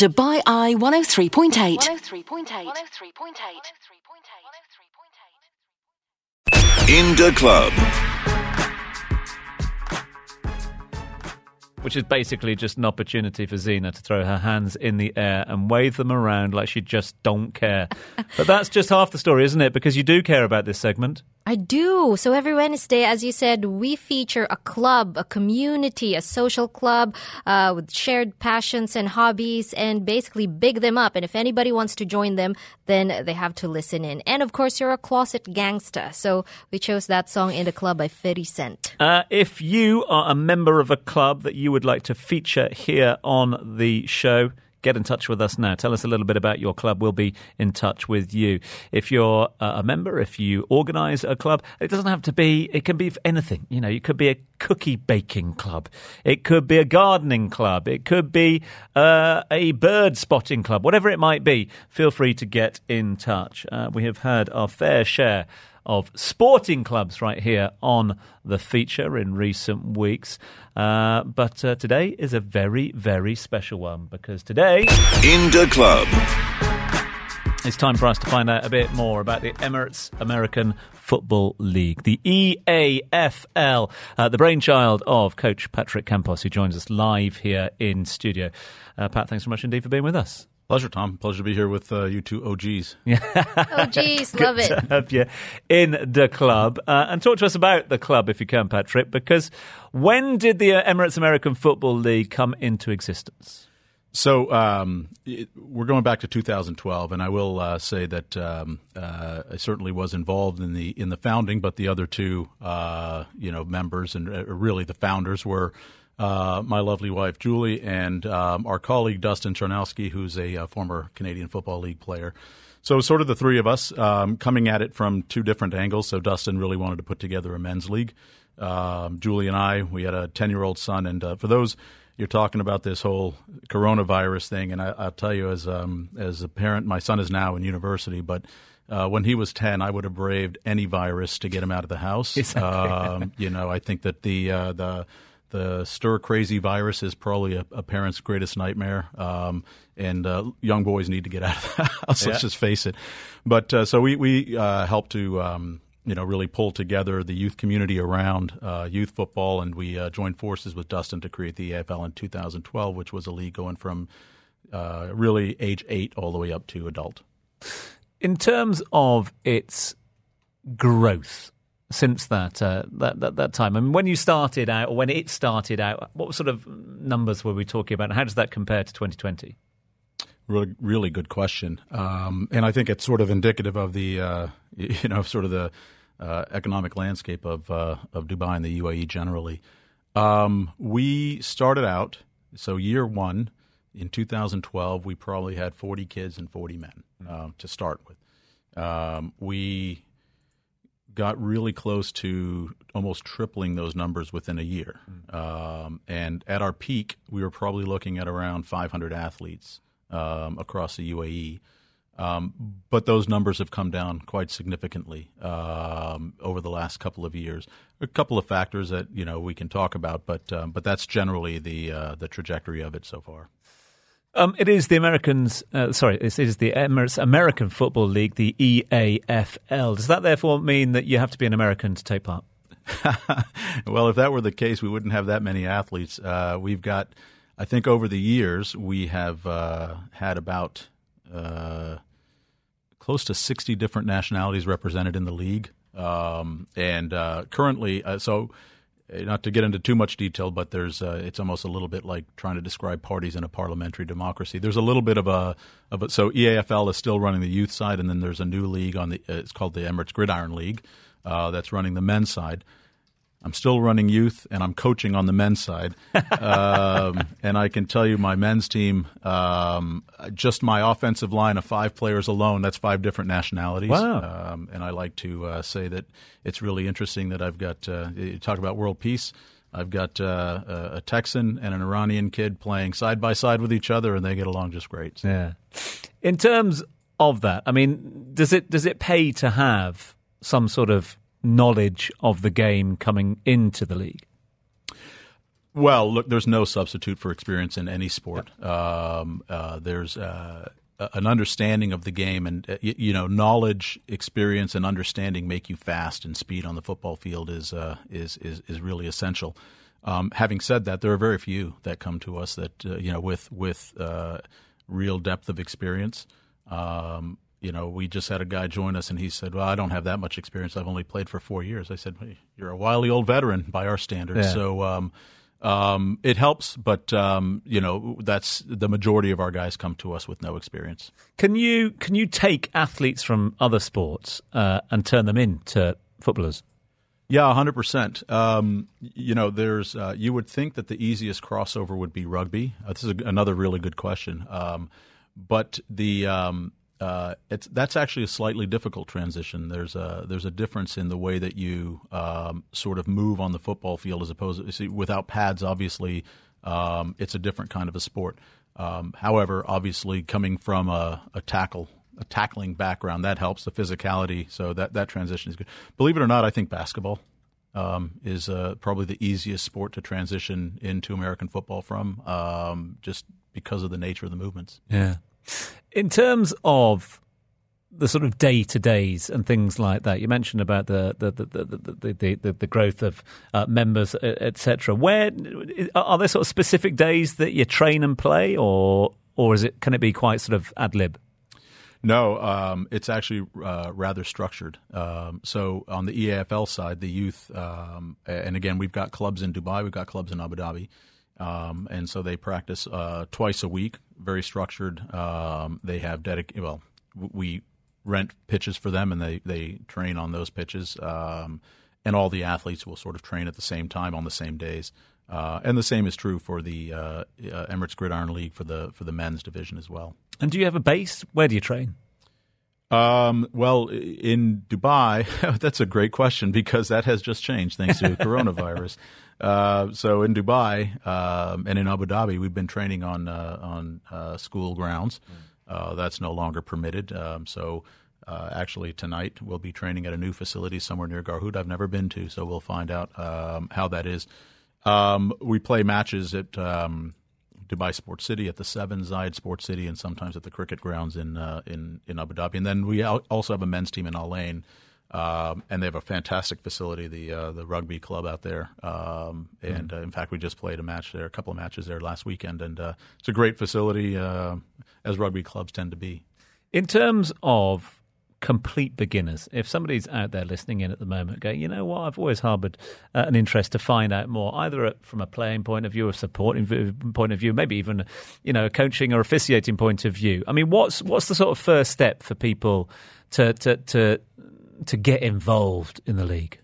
Dubai Eye 103.8. 103.8. In the club. Which is basically just an opportunity for Zena to throw her hands in the air and wave them around like she just don't care. but that's just half the story, isn't it? Because you do care about this segment. I do. So every Wednesday, as you said, we feature a club, a community, a social club uh, with shared passions and hobbies, and basically big them up. And if anybody wants to join them, then they have to listen in. And of course, you're a closet gangster. So we chose that song in the club by 50 Cent. Uh, if you are a member of a club that you would like to feature here on the show, get in touch with us now. Tell us a little bit about your club. We'll be in touch with you. If you're uh, a member, if you organise a club, it doesn't have to be, it can be anything. You know, it could be a cookie baking club, it could be a gardening club, it could be uh, a bird spotting club, whatever it might be. Feel free to get in touch. Uh, we have had our fair share of sporting clubs right here on the feature in recent weeks. Uh, but uh, today is a very, very special one because today. In the club. It's time for us to find out a bit more about the Emirates American Football League, the EAFL, uh, the brainchild of coach Patrick Campos, who joins us live here in studio. Uh, Pat, thanks so much indeed for being with us. Pleasure, Tom. Pleasure to be here with uh, you two OGs. Oh, geez, love it. to have you in the club. Uh, and talk to us about the club, if you can, Patrick, because when did the uh, Emirates American Football League come into existence? So um, it, we're going back to 2012, and I will uh, say that um, uh, I certainly was involved in the in the founding, but the other two, uh, you know, members and uh, really the founders were uh, my lovely wife Julie and um, our colleague Dustin Charnowski, who's a, uh former Canadian Football League player. So sort of the three of us um, coming at it from two different angles. So Dustin really wanted to put together a men's league. Um, Julie and I, we had a ten-year-old son, and uh, for those you're talking about this whole coronavirus thing, and I, I'll tell you, as um, as a parent, my son is now in university, but uh, when he was ten, I would have braved any virus to get him out of the house. Exactly. Um, you know, I think that the uh, the the stir crazy virus is probably a, a parent's greatest nightmare, um, and uh, young boys need to get out of the house. Yeah. Let's just face it. But uh, so we we uh, help to um, you know really pull together the youth community around uh, youth football, and we uh, joined forces with Dustin to create the AFL in 2012, which was a league going from uh, really age eight all the way up to adult. In terms of its growth since that, uh, that, that that time, I mean, when you started out, or when it started out, what sort of numbers were we talking about, and how does that compare to 2020? Really, really good question, um, and I think it's sort of indicative of the uh, you know sort of the uh, economic landscape of uh, of Dubai and the UAE generally. Um, we started out so year one in 2012, we probably had 40 kids and 40 men um, to start with. Um, we got really close to almost tripling those numbers within a year. Um, and at our peak, we were probably looking at around 500 athletes um, across the UAE. Um, but those numbers have come down quite significantly um, over the last couple of years. A couple of factors that you know we can talk about, but um, but that's generally the uh, the trajectory of it so far. Um, it is the Americans. Uh, sorry, it is the Emirates American Football League, the EAFL. Does that therefore mean that you have to be an American to take part? well, if that were the case, we wouldn't have that many athletes. Uh, we've got, I think, over the years, we have uh, had about uh, close to 60 different nationalities represented in the league. Um, and uh, currently, uh, so not to get into too much detail, but there's uh, it's almost a little bit like trying to describe parties in a parliamentary democracy. There's a little bit of a of a, so EAFL is still running the youth side, and then there's a new league on the uh, it's called the Emirates Gridiron League uh, that's running the men's side. I'm still running youth, and I'm coaching on the men's side. um, and I can tell you, my men's team, um, just my offensive line of five players alone, that's five different nationalities. Wow. Um, and I like to uh, say that it's really interesting that I've got, uh, you talk about world peace. I've got uh, a a Texan and an Iranian kid playing side by side with each other, and they get along just great. Yeah. In terms of that, I mean, does it does it pay to have some sort of knowledge of the game coming into the league? Well, look, there's no substitute for experience in any sport. Um, uh, there's uh, an understanding of the game, and uh, you, you, know, knowledge, experience, and understanding make you fast, and speed on the football field is uh, is, is is really essential. Um, having said that, there are very few that come to us that uh, you know with with uh, real depth of experience. Um, you know, we just had a guy join us, and he said, "Well, I don't have that much experience. I've only played for four years." I said, hey, "You're a wily old veteran by our standards." Yeah. So um, um, it helps, but um, you know, that's the majority of our guys come to us with no experience. Can you can you take athletes from other sports uh, and turn them into footballers? Yeah, hundred um, percent. You know, there's uh, you would think that the easiest crossover would be rugby. Uh, this is a, another really good question, um, but the um, uh, it's that's actually a slightly difficult transition. There's a there's a difference in the way that you um, sort of move on the football field as opposed to see, without pads. Obviously, um, it's a different kind of a sport. Um, however, obviously, coming from a, a tackle a tackling background. That helps the physicality. So that that transition is good. Believe it or not, I think basketball um, is uh, probably the easiest sport to transition into American football from, um, just because of the nature of the movements. Yeah. In terms of the sort of day to days and things like that. You mentioned about the the the the the, the, the growth of uh, members, etc. Where are there sort of specific days that you train and play, or or is it can it be quite sort of ad lib? No, um, it's actually uh, rather structured. Um, so on the EAFL side, the youth, um, and again, we've got clubs in Dubai, we've got clubs in Abu Dhabi, um, and so they practice uh, twice a week, very structured. Um, they have dedicated. Well, we rent pitches for them, and they they train on those pitches. Um, and all the athletes will sort of train at the same time on the same days. Uh, and the same is true for the uh, uh, Emirates Gridiron League for the for the men's division as well. And do you have a base? Where do you train? Um, well, in Dubai, that's a great question because that has just changed thanks to coronavirus. Uh, so in Dubai um, and in Abu Dhabi, we've been training on uh, on uh, school grounds. Uh, that's no longer permitted. Um, so uh, actually tonight we'll be training at a new facility somewhere near Garhoud. I've never been to, so we'll find out um, how that is. Um, we play matches at um, Dubai Sports City, at the Seven Zayed Sports City, and sometimes at the cricket grounds in uh, in in Abu Dhabi. And then we also have a men's team in Al Ain. Um, and they have a fantastic facility, the uh, the rugby club out there. Um, and mm uh, in fact, we just played a match there, a couple of matches there last weekend, and uh, it's a great facility, uh, as rugby clubs tend to be. In terms of complete beginners. If somebody's out there listening in at the moment going, you know what, I've always harboured uh, an interest to find out more, either from a playing point of view, a supporting point of view, maybe even, you know, a coaching or officiating point of view. I mean, what's what's the sort of first step for people to to to, to get involved in the league?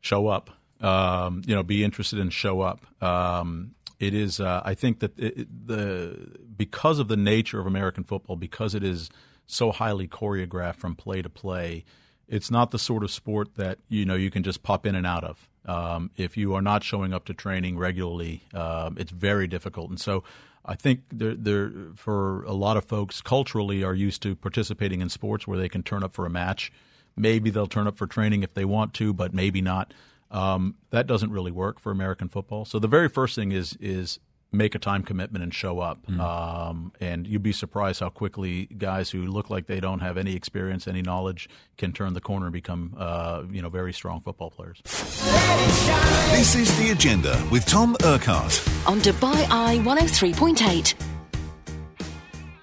Show up. Um, you know, be interested and show up. Um, it is. Uh, I think that it, the because of the nature of American football, because it is so highly choreographed from play to play. It's not the sort of sport that you know you can just pop in and out of. Um, if you are not showing up to training regularly, um, it's very difficult. And so, I think there, there, for a lot of folks culturally are used to participating in sports where they can turn up for a match. Maybe they'll turn up for training if they want to, but maybe not. Um, that doesn't really work for American football. So the very first thing is is make a time commitment and show up. Mm. Um, and you'd be surprised how quickly guys who look like they don't have any experience, any knowledge, can turn the corner and become, uh, you know, very strong football players. This is the agenda with Tom Urquhart on Dubai Eye 103.8.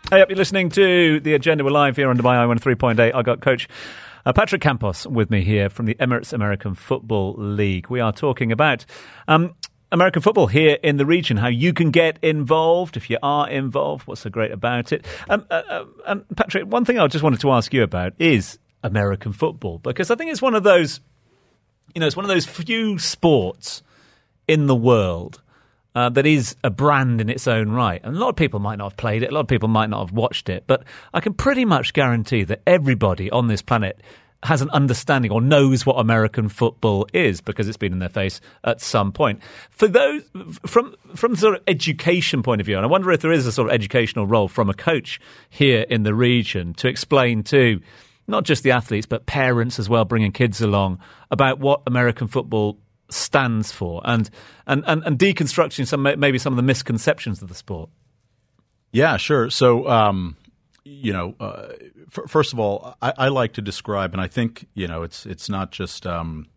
Hey up, you're listening to the agenda. We're live here on Dubai Eye 103.8. I got Coach. Uh, Patrick Campos with me here from the Emirates American Football League. We are talking about um, American football here in the region, how you can get involved if you are involved. What's so great about it? Um, uh, uh, um, Patrick, one thing I just wanted to ask you about is American football, because I think it's one of those, you know, it's one of those few sports in the world uh, that is a brand in its own right. And a lot of people might not have played it, a lot of people might not have watched it, but I can pretty much guarantee that everybody on this planet has an understanding or knows what American football is because it's been in their face at some point. For those from from sort of education point of view, and I wonder if there is a sort of educational role from a coach here in the region to explain to not just the athletes but parents as well, bringing kids along about what American football stands for and, and, and, and deconstructing some maybe some of the misconceptions of the sport. Yeah, sure. So, um, you know, uh, f- first of all, I, I, like to describe, and I think you know, it's it's not just um,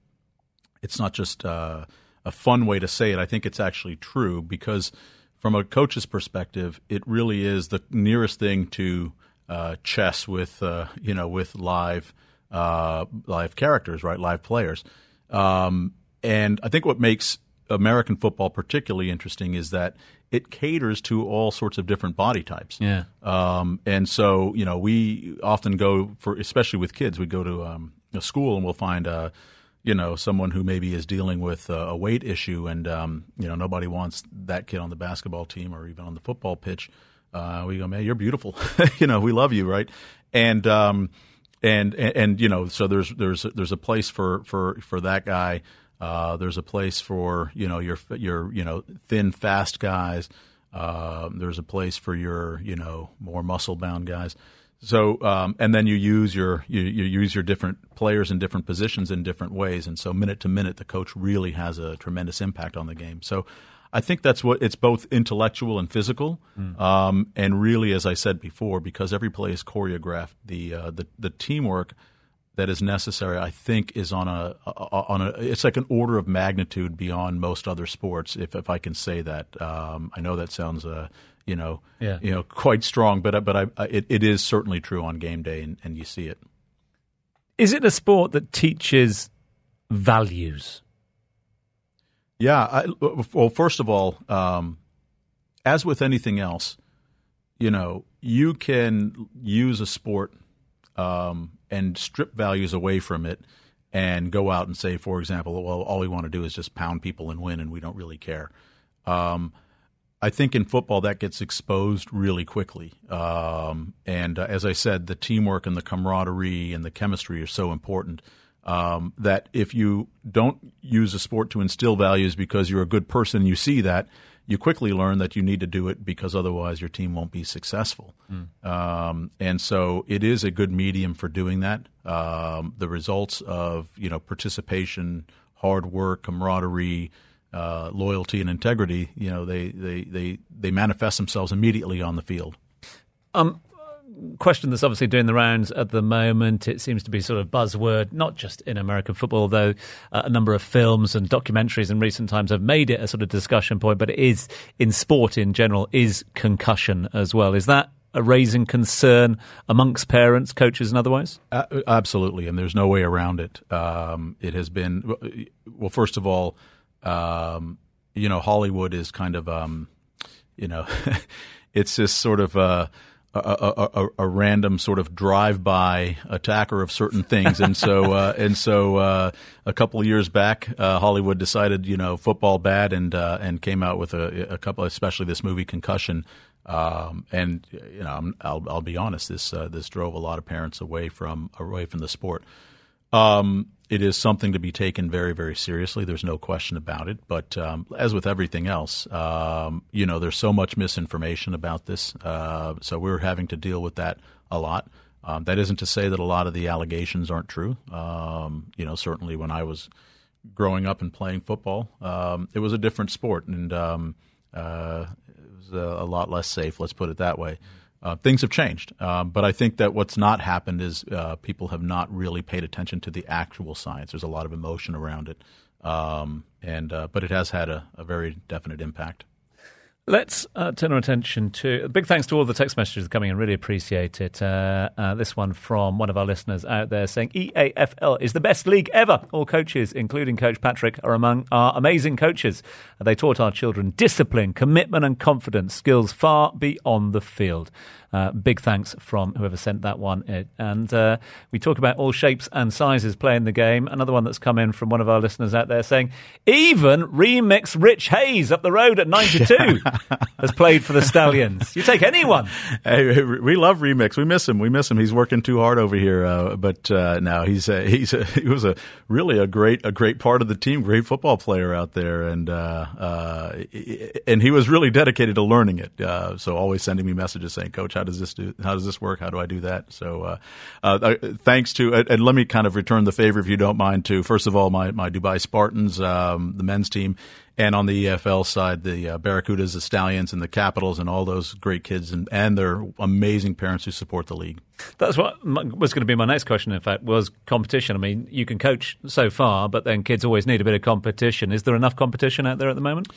it's not just uh, a fun way to say it. I think it's actually true because, from a coach's perspective, it really is the nearest thing to uh, chess with uh, you know with live uh, live characters, right? Live players. Um, and I think what makes American football particularly interesting is that it caters to all sorts of different body types. Yeah. Um, and so, you know, we often go for, especially with kids, we go to um, a school and we'll find, uh, you know, someone who maybe is dealing with a weight issue, and um, you know, nobody wants that kid on the basketball team or even on the football pitch. Uh, we go, man, you're beautiful. you know, we love you, right? And um, and, and and you know, so there's there's there's a place for for for that guy. Uh, there's a place for you know your your you know thin, fast guys. Uh, there's a place for your you know more muscle bound guys. So um, and then you use your you, you, use your different players in different positions in different ways, and so minute to minute, the coach really has a tremendous impact on the game. So I think that's what it's both intellectual and physical, mm. um, and really, as I said before, because every play is choreographed, the uh, the the teamwork that is necessary, I think, is on a, on a. It's like an order of magnitude beyond most other sports, if if I can say that. Um, I know that sounds, uh, you know, yeah. you know, quite strong, but but I, I, it, it is certainly true on game day, and, and you see it. Is it a sport that teaches values? Yeah. I, well, first of all, um, as with anything else, you know, you can use a sport um, and strip values away from it and go out and say, for example, well, all we want to do is just pound people and win, and we don't really care. Um, I think in football that gets exposed really quickly. Um, and uh, as I said, the teamwork and the camaraderie and the chemistry are so important um, that if you don't use a sport to instill values because you're a good person you see that, you quickly learn that you need to do it because otherwise your team won't be successful. Mm. Um, and so it is a good medium for doing that. Um, the results of you know participation, hard work, camaraderie, uh, loyalty, and integrity, you know, they, they, they, they manifest themselves immediately on the field. Um, question that's obviously doing the rounds at the moment. It seems to be sort of buzzword, not just in American football, though uh, a number of films and documentaries in recent times have made it a sort of discussion point, but it is in sport in general, is concussion as well. Is that a raising concern amongst parents, coaches, and otherwise? Uh, absolutely, and there's no way around it. Um, it has been, well, first of all, um, you know, Hollywood is kind of, um, you know, it's this sort of, uh, a, a, a, random sort of drive-by attacker of certain things, and so uh, and so uh, a couple of years back, uh, Hollywood decided you know football bad, and uh, and came out with a, a couple, especially this movie Concussion, um, and you know i will I'll be honest, this uh, this drove a lot of parents away from away from the sport. Um, it is something to be taken very, very seriously. There's no question about it. But um, as with everything else, um, you know, there's so much misinformation about this. Uh, so we're having to deal with that a lot. Um, that isn't to say that a lot of the allegations aren't true. Um, you know, certainly when I was growing up and playing football, um, it was a different sport, and um, uh, it was a, a, lot less safe. Let's put it that way. Uh, things have changed, uh, but I think that what's not happened is uh, people have not really paid attention to the actual science. There's a lot of emotion around it, um, and uh, but it has had a, a very definite impact. Let's uh, turn our attention to big thanks to all the text messages coming in. Really appreciate it. Uh, uh, this one from one of our listeners out there saying EAFL is the best league ever. All coaches, including Coach Patrick, are among our amazing coaches. They taught our children discipline, commitment, and confidence, skills far beyond the field. Uh, big thanks from whoever sent that one. In. And uh, we talk about all shapes and sizes playing the game. Another one that's come in from one of our listeners out there saying, even remix Rich Hayes up the road at 92. has played for the Stallions. You take anyone. Hey, we love Remix. We miss him. We miss him. He's working too hard over here. Uh, but uh, now he's a, he's a, he was a really a great a great part of the team. Great football player out there, and uh, uh and he was really dedicated to learning it. Uh, so always sending me messages saying, "Coach, how does this do? How does this work? How do I do that?" So uh, thanks to and let me kind of return the favor if you don't mind. To first of all, my my Dubai Spartans, um, the men's team and on the EFL side, the uh, Barracudas, the Stallions, and the Capitals, and all those great kids and, and their amazing parents who support the league. That's what was going to be my next question. In fact, was competition. I mean, you can coach so far, but then kids always need a bit of competition. Is there enough competition out there at the moment?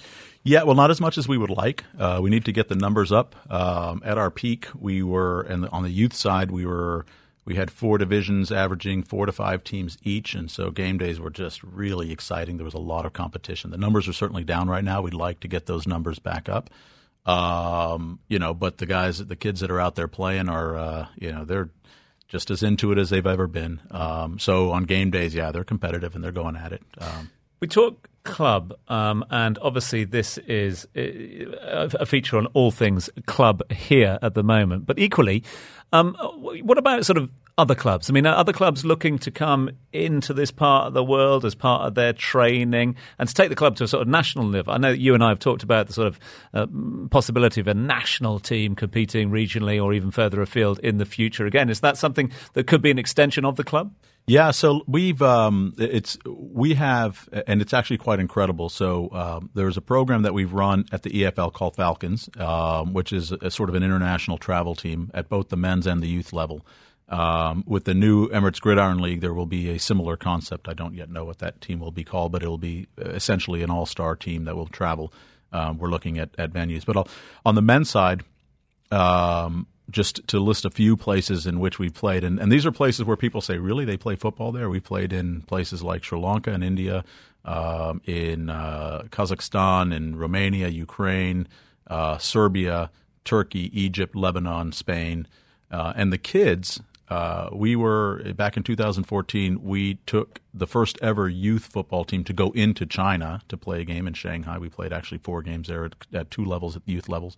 Yeah, well, not as much as we would like. Uh, we need to get the numbers up. Um, at our peak, we were, and on the youth side, we were we had four divisions averaging four to five teams each, and so game days were just really exciting. There was a lot of competition. The numbers are certainly down right now. We'd like to get those numbers back up. Um, you know, but the guys, the kids that are out there playing are, uh, you know, they're just as into it as they've ever been. Um, so on game days, yeah, they're competitive and they're going at it. Um, we talk club, um, and obviously this is uh, a feature on all things club here at the moment. But equally, um, what about sort of other clubs? I mean, are other clubs looking to come into this part of the world as part of their training and to take the club to a sort of national level? I know that you and I have talked about the sort of uh, possibility of a national team competing regionally or even further afield in the future. Again, is that something that could be an extension of the club? Yeah, so we've um, it's we have, and it's actually quite incredible. So um, there's a program that we've run at the EFL called Falcons, um, which is a, sort of an international travel team at both the men's and the youth level. Um, with the new Emirates Gridiron League, there will be a similar concept. I don't yet know what that team will be called, but it will be essentially an all-star team that will travel. Um, we're looking at, at venues, but on the men's side, um, just to list a few places in which we've played, and, and these are places where people say, really, they play football there? We played in places like Sri Lanka and India, um, in uh, Kazakhstan, in Romania, Ukraine, uh, Serbia, Turkey, Egypt, Lebanon, Spain. Uh, and the kids, uh, we were back in 2014. We took the first ever youth football team to go into China to play a game in Shanghai. We played actually four games there at, at two levels, at youth levels.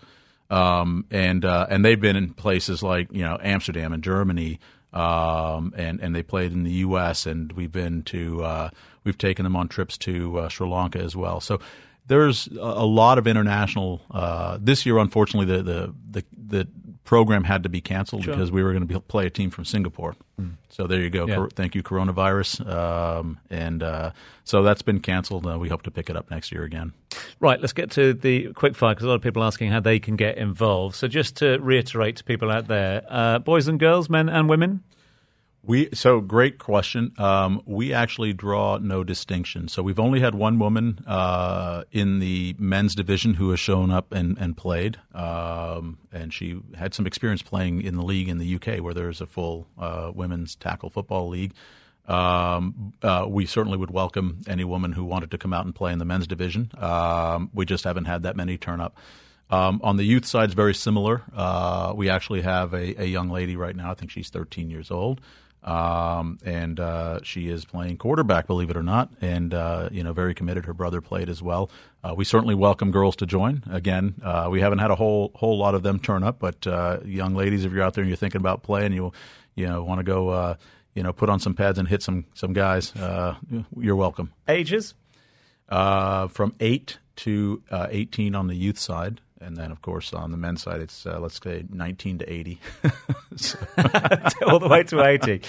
Um, and uh, and they've been in places like you know Amsterdam and Germany, um, and and they played in the U.S. and we've been to uh, we've taken them on trips to uh, Sri Lanka as well. So there's a lot of international. Uh, this year, unfortunately, the, the the the program had to be canceled sure. because we were going to play a team from Singapore. Mm. So there you go. Yeah. Thank you, coronavirus. Um, and uh, so that's been canceled. Uh, we hope to pick it up next year again. Right, let's get to the quick fire because a lot of people are asking how they can get involved. So just to reiterate to people out there, uh, boys and girls, men and women. We so great question. Um, we actually draw no distinction. So we've only had one woman uh, in the men's division who has shown up and and played, um, and she had some experience playing in the league in the UK, where there's a full uh, women's tackle football league. Um, uh, we certainly would welcome any woman who wanted to come out and play in the men's division. Um, we just haven't had that many turn up. Um, on the youth side, it's very similar. Uh, we actually have a, a, young lady right now. I think she's 13 years old, um, and uh, she is playing quarterback, believe it or not, and uh, you know very committed. Her brother played as well. Uh, we certainly welcome girls to join. Again, uh, we haven't had a whole whole lot of them turn up, but uh, young ladies, if you're out there and you're thinking about playing, you you know want to go you know, put on some pads and hit some some guys, uh, you're welcome. Ages? Uh, from eight to uh, 18 on the youth side, and then of course on the men's side it's uh, let's say 19 to 80 all the way to 80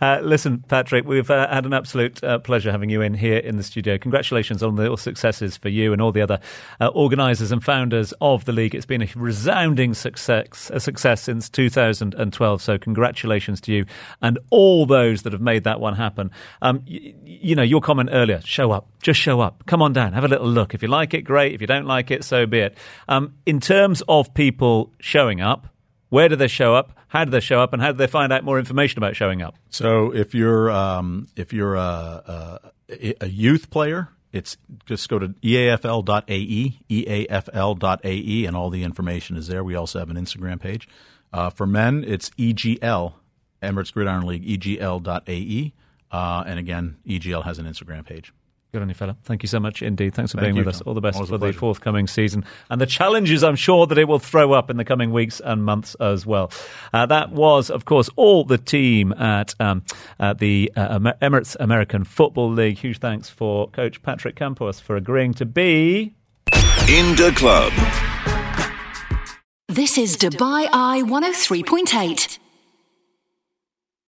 uh, listen patrick we've uh, had an absolute uh, pleasure having you in here in the studio. Congratulations on the successes for you and all the other uh, organisers and founders of the league. It's been a resounding success a success since 2012 so congratulations to you and all those that have made that one happen. Um, y- you know your comment earlier show up just show up. Come on down have a little look. If you like it great. If you don't like it so be it. Um, in terms of people showing up, where do they show up? How do they show up? And how do they find out more information about showing up? So if you're um, if you're a, a, a, youth player, it's just go to eafl.ae, eafl.ae, and all the information is there. We also have an Instagram page. Uh, for men, it's EGL, Emirates Gridiron League, egl.ae. Uh, and again, EGL has an Instagram page. Good on you, fella. Thank you so much indeed. Thanks for Thank being you, with us. All the best Always for the forthcoming season and the challenges I'm sure that it will throw up in the coming weeks and months as well. Uh, that was, of course, all the team at, um, at the uh, Amer- Emirates American Football League. Huge thanks for Coach Patrick Campos for agreeing to be. In the club. This is Dubai Eye 103.8.